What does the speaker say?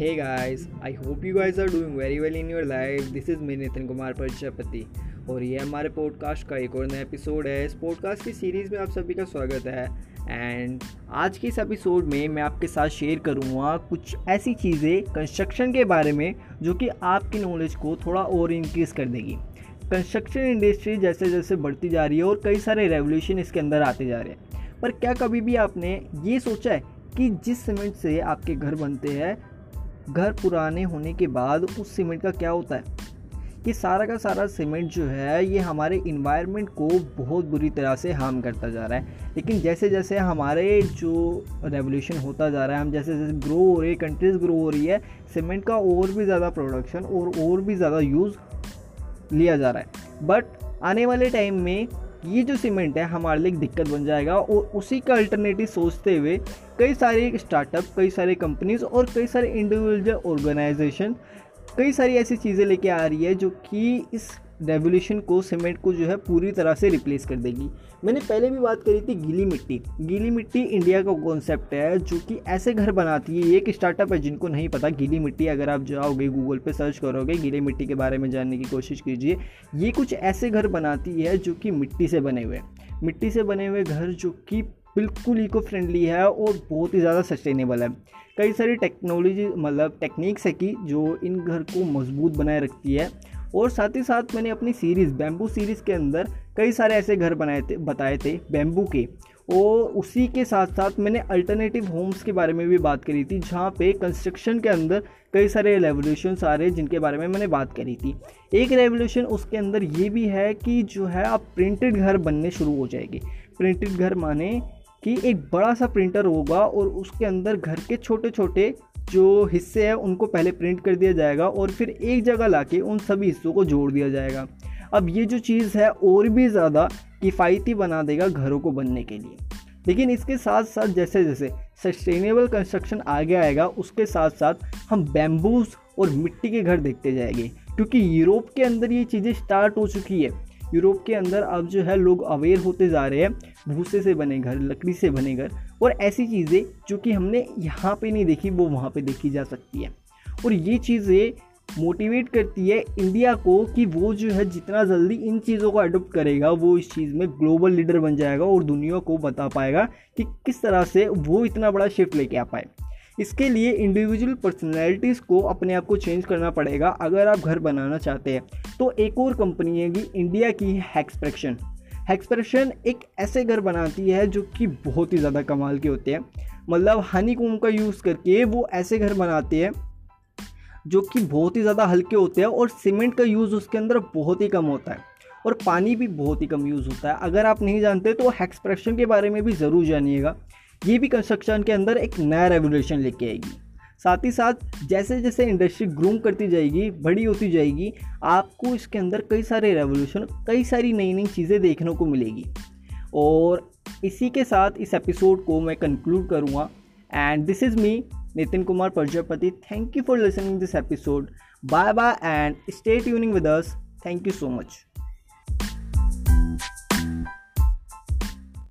Hey guys, I hope you guys are doing very well in your life. This is me Nitin Kumar Prajapati और ये हमारे podcast का एक और नया एपिसोड है। इस पॉडकास्ट की सीरीज़ में आप सभी का स्वागत है। एंड आज के इस एपिसोड में मैं आपके साथ शेयर करूँगा कुछ ऐसी चीज़ें कंस्ट्रक्शन के बारे में जो कि आपकी नॉलेज को थोड़ा और इंक्रीज़ कर देगी। कंस्ट्रक्शन इंडस्ट्री जैसे जैसे बढ़ती जा रही है और कई सारे रेवोल्यूशन इसके अंदर आते जा रहे हैं। पर क्या कभी भी आपने ये सोचा है कि जिस सीमेंट से आपके घर बनते हैं घर पुराने होने के बाद उस सीमेंट का क्या होता है? कि सारा का सारा सीमेंट जो है, ये हमारे इन्वायरमेंट को बहुत बुरी तरह से हार्म करता जा रहा है। लेकिन जैसे जैसे हमारे जो रेवोल्यूशन होता जा रहा है, हम जैसे जैसे ग्रो हो रही है कंट्रीज़ ग्रो हो रही है सीमेंट का और भी ज़्यादा प्रोडक्शन और और भी ज़्यादा यूज़ लिया जा रहा है। बट आने वाले टाइम में ये जो सीमेंट है, हमारे लिए दिक्कत बन जाएगा और उसी का अल्टरनेटिव सोचते हुए कई सारे स्टार्टअप कई सारे कंपनीज़ और कई सारे इंडिविजुअल ऑर्गेनाइजेशन कई सारी ऐसी चीज़ें लेके आ रही है जो कि इस रेवोल्यूशन को, सीमेंट को जो है पूरी तरह से रिप्लेस कर देगी। मैंने पहले भी बात करी थी गीली मिट्टी। गीली मिट्टी इंडिया का कॉन्सेप्ट है, जो कि ऐसे घर बनाती है एक स्टार्टअप है जिनको नहीं पता। गीली मिट्टी अगर आप जाओगे गूगल पे सर्च करोगे, गीली मिट्टी के बारे में जानने की कोशिश कीजिए, ये कुछ ऐसे घर बनाती है जो कि मिट्टी से बने हुए मिट्टी से बने हुए घर जो कि बिल्कुल इको फ्रेंडली है और बहुत ही ज़्यादा सस्टेनेबल है। कई सारी टेक्नोलॉजी मतलब टेक्निक्स है कि जो इन घर को मज़बूत बनाए रखती है। और साथ ही साथ मैंने अपनी सीरीज़ बैम्बू सीरीज़ के अंदर कई सारे ऐसे घर बनाए थे, बताए थे बैम्बू के। और उसी के साथ साथ मैंने अल्टरनेटिव होम्स के बारे में भी बात करी थी, जहाँ पे कंस्ट्रक्शन के अंदर कई सारे रेवोल्यूशन आ रहे जिनके बारे में मैंने बात करी थी। एक रेवोल्यूशन उसके अंदर ये भी है कि जो है आप प्रिंटेड घर बनने शुरू हो जाएँगे। प्रिंटेड घर माने कि एक बड़ा सा प्रिंटर होगा और उसके अंदर घर के छोटे छोटे जो हिस्से हैं, उनको पहले प्रिंट कर दिया जाएगा और फिर एक जगह लाके उन सभी हिस्सों को जोड़ दिया जाएगा। अब ये जो चीज़ है, और भी ज़्यादा किफ़ायती बना देगा घरों को बनने के लिए। लेकिन इसके साथ साथ जैसे जैसे सस्टेनेबल कंस्ट्रक्शन आगे आएगा, उसके साथ साथ हम बैम्बूस और मिट्टी के घर देखते जाएँगे, क्योंकि यूरोप के अंदर ये चीज़ें स्टार्ट हो चुकी है। यूरोप के अंदर अब जो है लोग अवेयर होते जा रहे हैं, भूसे से बने घर, लकड़ी से बने घर, और ऐसी चीज़ें जो कि हमने यहाँ पे नहीं देखी, वो वहाँ पे देखी जा सकती है। और ये चीज़ें मोटिवेट करती है इंडिया को कि वो जो है जितना जल्दी इन चीज़ों को अडोप्ट करेगा, वो इस चीज़ में ग्लोबल लीडर बन जाएगा और दुनिया को बता पाएगा कि किस तरह से वो इतना बड़ा शिफ्ट लेके आ पाए। इसके लिए इंडिविजुअल पर्सनैलिटीज़ को अपने आप को चेंज करना पड़ेगा अगर आप घर बनाना चाहते हैं। तो एक और कंपनी है इंडिया की हैक्सप्रेक्शन हैक्सप्रेशन एक ऐसे घर बनाती है जो कि बहुत ही ज़्यादा कमाल के होते हैं। मतलब हनी कोम का यूज़ करके वो ऐसे घर बनाते हैं जो कि बहुत ही ज़्यादा हल्के होते हैं और सीमेंट का यूज़ उसके अंदर बहुत ही कम होता है और पानी भी बहुत ही कम यूज़ होता है। अगर आप नहीं जानते तो हैक्सप्रेशन के बारे में भी ज़रूर जानिएगा। ये भी कंस्ट्रक्शन के अंदर एक नया रेवोल्यूशन लेके आएगी। साथ ही साथ, जैसे जैसे इंडस्ट्री ग्रूम करती जाएगी, बड़ी होती जाएगी, आपको इसके अंदर कई सारे रेवोल्यूशन कई सारी नई नई चीज़ें देखने को मिलेगी। और इसी के साथ इस एपिसोड को मैं कंक्लूड करूँगा। And this is me Nitin Kumar Prajapati thank you for listening this episode bye bye and stay tuning with us thank you so much